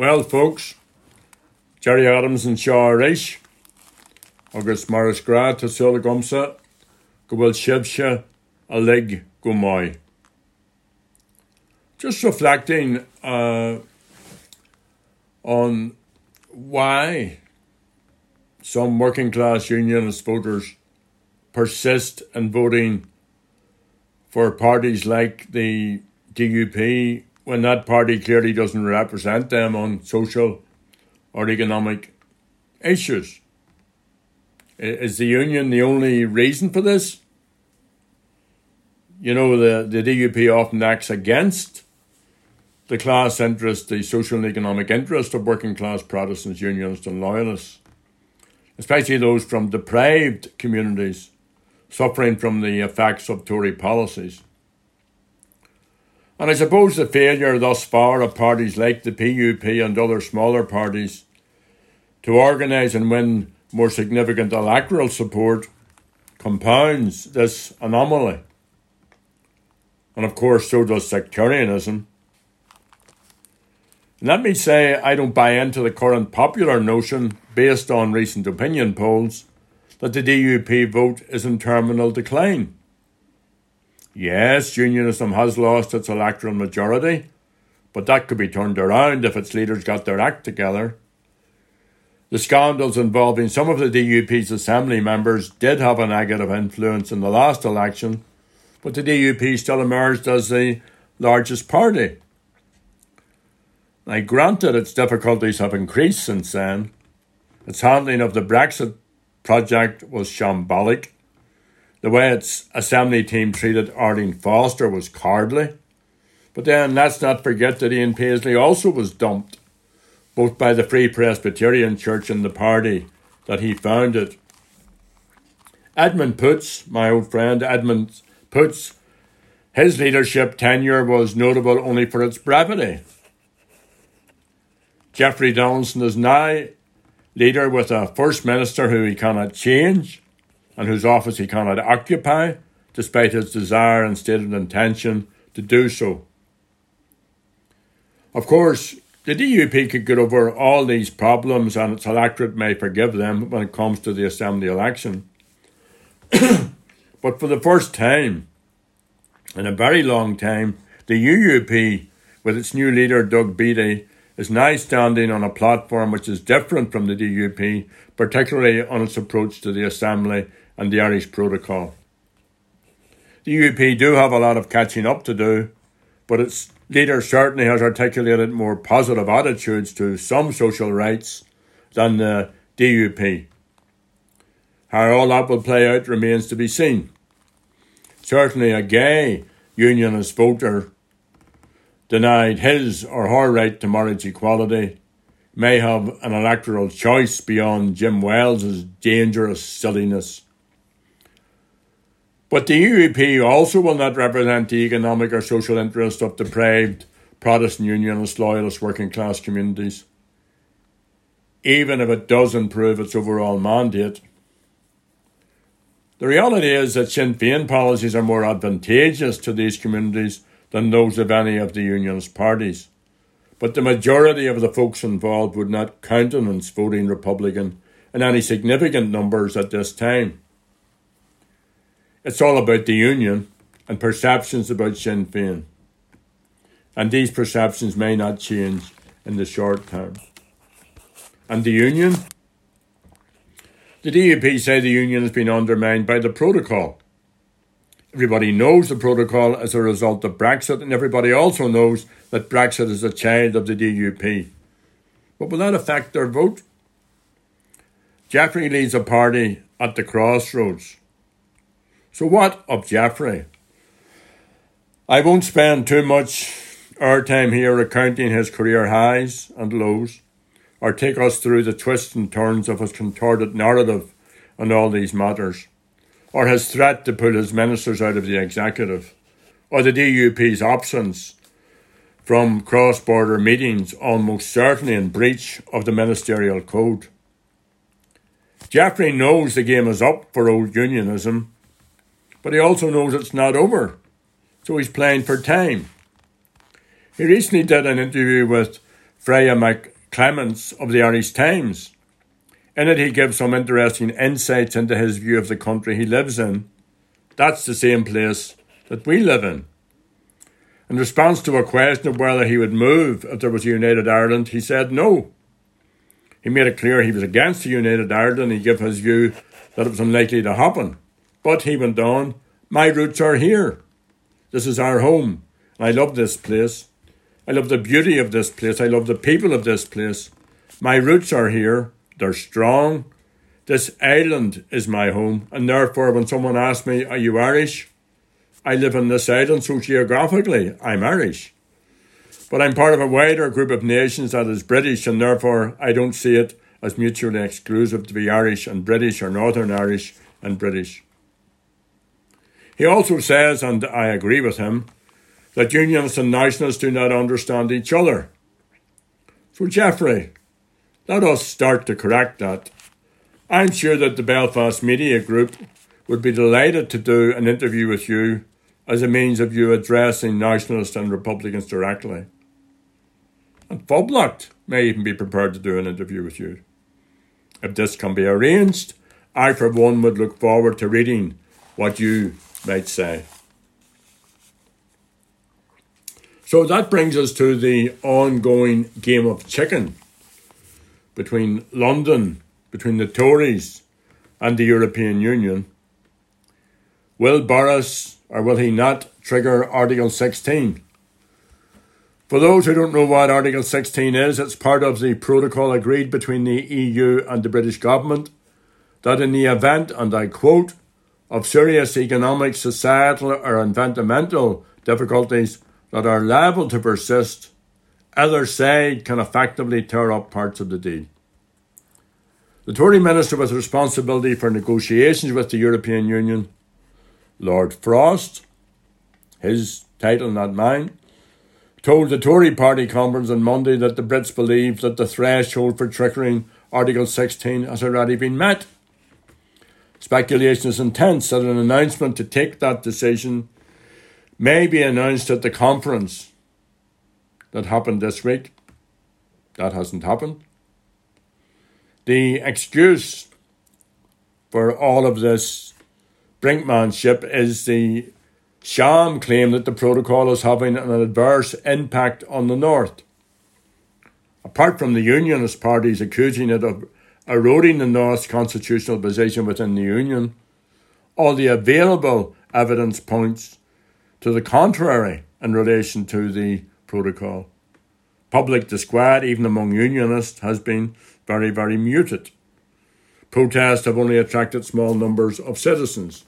Well, folks, Gerry Adams and Shaw Rish, agus maris gra tá sula gomsa go bhfuil sibse a. Just reflecting uh, on why some working class unionist voters persist in voting for parties like the DUP when that party clearly doesn't represent them on social or economic issues. Is the union the only reason for this? You know, the, the DUP often acts against the class interest, the social and economic interest of working class Protestants, Unionists, and Loyalists, especially those from deprived communities suffering from the effects of Tory policies. And I suppose the failure thus far of parties like the PUP and other smaller parties to organise and win more significant electoral support compounds this anomaly. And of course, so does sectarianism. Let me say I don't buy into the current popular notion, based on recent opinion polls, that the DUP vote is in terminal decline. Yes, unionism has lost its electoral majority, but that could be turned around if its leaders got their act together. The scandals involving some of the DUP's assembly members did have a negative influence in the last election, but the DUP still emerged as the largest party. Now, granted, its difficulties have increased since then. Its handling of the Brexit project was shambolic. The way its assembly team treated Arlene Foster was cowardly. But then let's not forget that Ian Paisley also was dumped, both by the Free Presbyterian Church and the party that he founded. Edmund Poots, my old friend Edmund Poots, his leadership tenure was notable only for its brevity. Jeffrey Donaldson is now leader with a First Minister who he cannot change and whose office he cannot occupy, despite his desire and stated intention to do so. Of course, the DUP could get over all these problems and its electorate may forgive them when it comes to the Assembly election. but for the first time in a very long time, the UUP, with its new leader Doug Beattie, is now standing on a platform which is different from the DUP, particularly on its approach to the Assembly and the Irish Protocol. The UUP do have a lot of catching up to do, but its leader certainly has articulated more positive attitudes to some social rights than the DUP. How all that will play out remains to be seen. Certainly, a gay unionist voter denied his or her right to marriage equality may have an electoral choice beyond Jim Wells's dangerous silliness. But the UUP also will not represent the economic or social interest of deprived Protestant Unionist loyalist working class communities, even if it does improve its overall mandate. The reality is that Sinn Féin policies are more advantageous to these communities than those of any of the Unionist parties. But the majority of the folks involved would not countenance voting Republican in any significant numbers at this time. It's all about the Union and perceptions about Sinn Féin. And these perceptions may not change in the short term. And the Union? The DUP say the Union has been undermined by the protocol Everybody knows the protocol as a result of Brexit, and everybody also knows that Brexit is a child of the DUP. But will that affect their vote? Jeffrey leads a party at the crossroads. So, what of Jeffrey? I won't spend too much our time here recounting his career highs and lows, or take us through the twists and turns of his contorted narrative on all these matters or his threat to pull his ministers out of the executive, or the DUP's absence from cross border meetings, almost certainly in breach of the ministerial code. Jeffrey knows the game is up for old unionism, but he also knows it's not over, so he's playing for time. He recently did an interview with Freya McClements of the Irish Times. In it, he gives some interesting insights into his view of the country he lives in. That's the same place that we live in. In response to a question of whether he would move if there was a united Ireland, he said no. He made it clear he was against a united Ireland. He gave his view that it was unlikely to happen. But he went on, My roots are here. This is our home. I love this place. I love the beauty of this place. I love the people of this place. My roots are here. They're strong. This island is my home. And therefore, when someone asks me, Are you Irish? I live on this island, so geographically, I'm Irish. But I'm part of a wider group of nations that is British, and therefore I don't see it as mutually exclusive to be Irish and British or Northern Irish and British. He also says, and I agree with him, that unionists and nationalists do not understand each other. So, Jeffrey, let us start to correct that. I'm sure that the Belfast Media Group would be delighted to do an interview with you as a means of you addressing nationalists and Republicans directly. An Phoblacht may even be prepared to do an interview with you. If this can be arranged, I for one would look forward to reading what you might say. So that brings us to the ongoing game of chicken between London, between the Tories and the European Union. Will Boris or will he not trigger Article 16? For those who don't know what Article 16 is, it's part of the protocol agreed between the EU and the British government that in the event, and I quote, of serious economic, societal, or environmental difficulties that are liable to persist, either side can effectively tear up parts of the deal. The Tory minister with responsibility for negotiations with the European Union, Lord Frost, his title, not mine, told the Tory party conference on Monday that the Brits believe that the threshold for triggering Article 16 has already been met. Speculation is intense that an announcement to take that decision may be announced at the conference that happened this week. That hasn't happened. The excuse for all of this brinkmanship is the sham claim that the protocol is having an adverse impact on the North. Apart from the Unionist parties accusing it of eroding the North's constitutional position within the Union, all the available evidence points to the contrary in relation to the protocol. Public disquiet, even among Unionists, has been very, very muted. Protests have only attracted small numbers of citizens.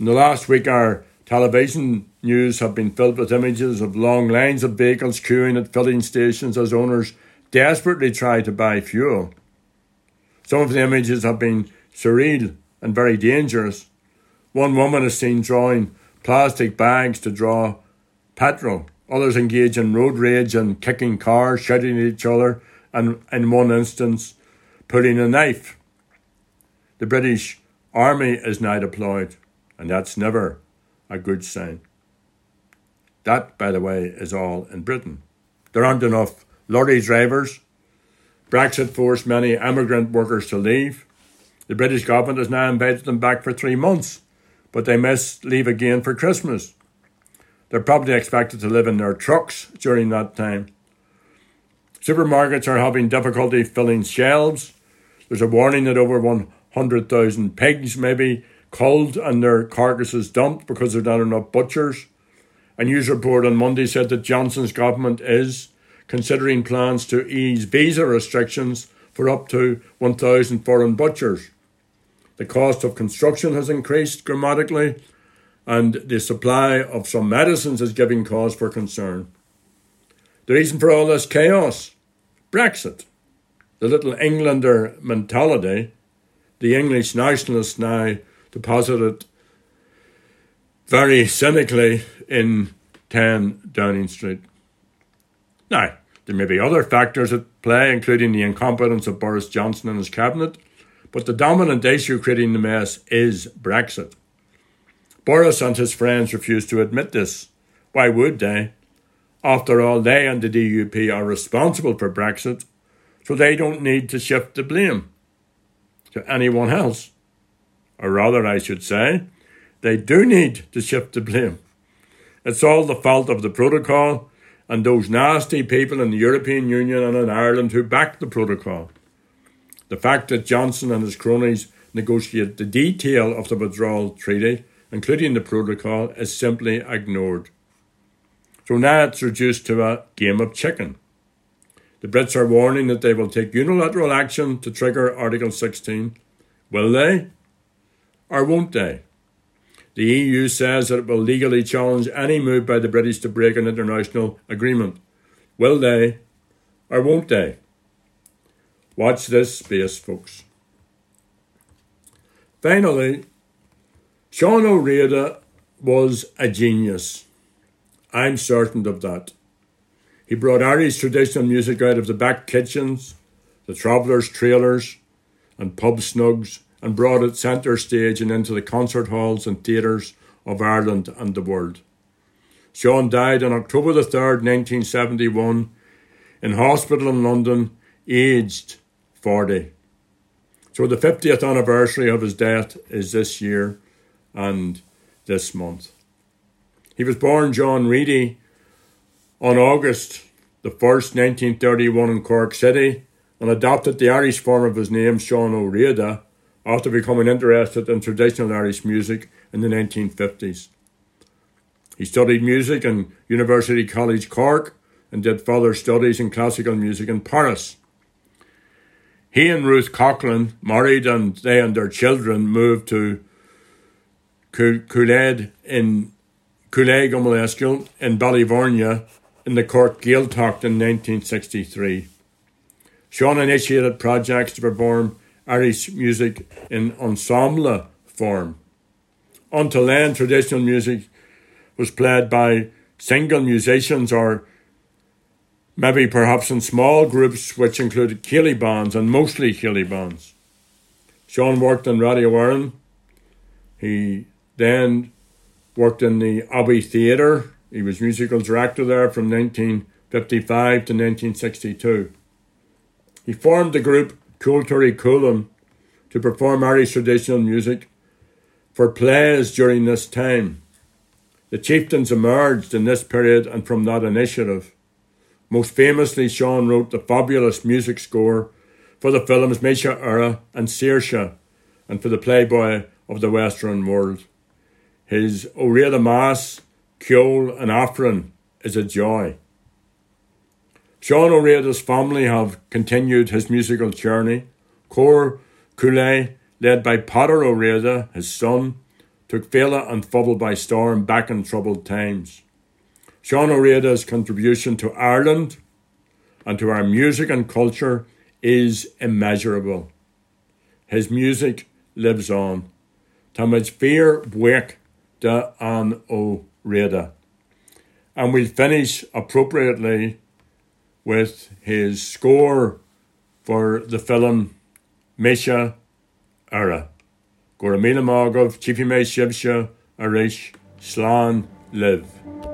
In the last week, our television news have been filled with images of long lines of vehicles queuing at filling stations as owners desperately try to buy fuel. Some of the images have been surreal and very dangerous. One woman is seen drawing plastic bags to draw petrol. Others engage in road rage and kicking cars, shouting at each other, and in one instance, pulling a knife. The British Army is now deployed and that's never a good sign. That, by the way, is all in Britain. There aren't enough lorry drivers. Brexit forced many immigrant workers to leave. The British government has now invited them back for three months, but they must leave again for Christmas. They're probably expected to live in their trucks during that time. Supermarkets are having difficulty filling shelves. There's a warning that over 100,000 pigs may be culled and their carcasses dumped because there are not enough butchers. A news report on Monday said that Johnson's government is considering plans to ease visa restrictions for up to 1,000 foreign butchers. The cost of construction has increased dramatically, and the supply of some medicines is giving cause for concern. The reason for all this chaos Brexit. The little Englander mentality, the English nationalists now deposited very cynically in 10 Downing Street. Now, there may be other factors at play, including the incompetence of Boris Johnson and his cabinet, but the dominant issue creating the mess is Brexit. Boris and his friends refuse to admit this. Why would they? After all, they and the DUP are responsible for Brexit, so they don't need to shift the blame to anyone else. Or rather, I should say, they do need to shift the blame. It's all the fault of the protocol and those nasty people in the European Union and in Ireland who backed the protocol. The fact that Johnson and his cronies negotiated the detail of the withdrawal treaty, including the protocol, is simply ignored. So now it's reduced to a game of chicken. The Brits are warning that they will take unilateral action to trigger Article 16. Will they? Or won't they? The EU says that it will legally challenge any move by the British to break an international agreement. Will they or won't they? Watch this space, folks. Finally, Sean Ó Riada was a genius. I'm certain of that. He brought Irish traditional music out of the back kitchens, the travellers' trailers, and pub snugs and brought it centre stage and into the concert halls and theatres of Ireland and the world. Sean died on October the 3rd, 1971, in hospital in London, aged 40. So the 50th anniversary of his death is this year and this month. He was born John Reidy on August the 1st, 1931 in Cork City and adopted the Irish form of his name, Sean Ó Riada, after becoming interested in traditional Irish music in the 1950s. He studied music in University College Cork and did further studies in classical music in Paris. He and Ruth Coughlan married and they and their children moved to Cúil Aodha in Cúil Aodha in Ballyvourney in the Cork Gaeltacht in 1963. Sean initiated projects to perform Irish music in ensemble form. Until then, traditional music was played by single musicians or maybe perhaps in small groups which included céilí bands and mostly céilí bands. Sean worked in Radio Éireann. He then worked in the Abbey Theatre. He was musical director there from 1955 to 1962. He formed the group Ceoltóirí Chualann to perform Irish traditional music for plays during this time. The chieftains emerged in this period and from that initiative. Most famously, Sean wrote the fabulous music score for the films Mise Éire and Saoirse, and for the Playboy of the Western World. His Ó Riada Mass, Ceol an Aifrinn is a joy. Sean Ó Riada's family have continued his musical journey. Cor Cooley, led by Peadar O'Riordan, his son, took Féile an Phobail by storm back in troubled times. Sean Ó Riada's contribution to Ireland and to our music and culture is immeasurable. His music lives on. Táid fear buic de an Ó Riada. And we'll finish appropriately with his score for the film Mise Éire. Gora míle mágah, tífi mé sibse a rééis sláán live.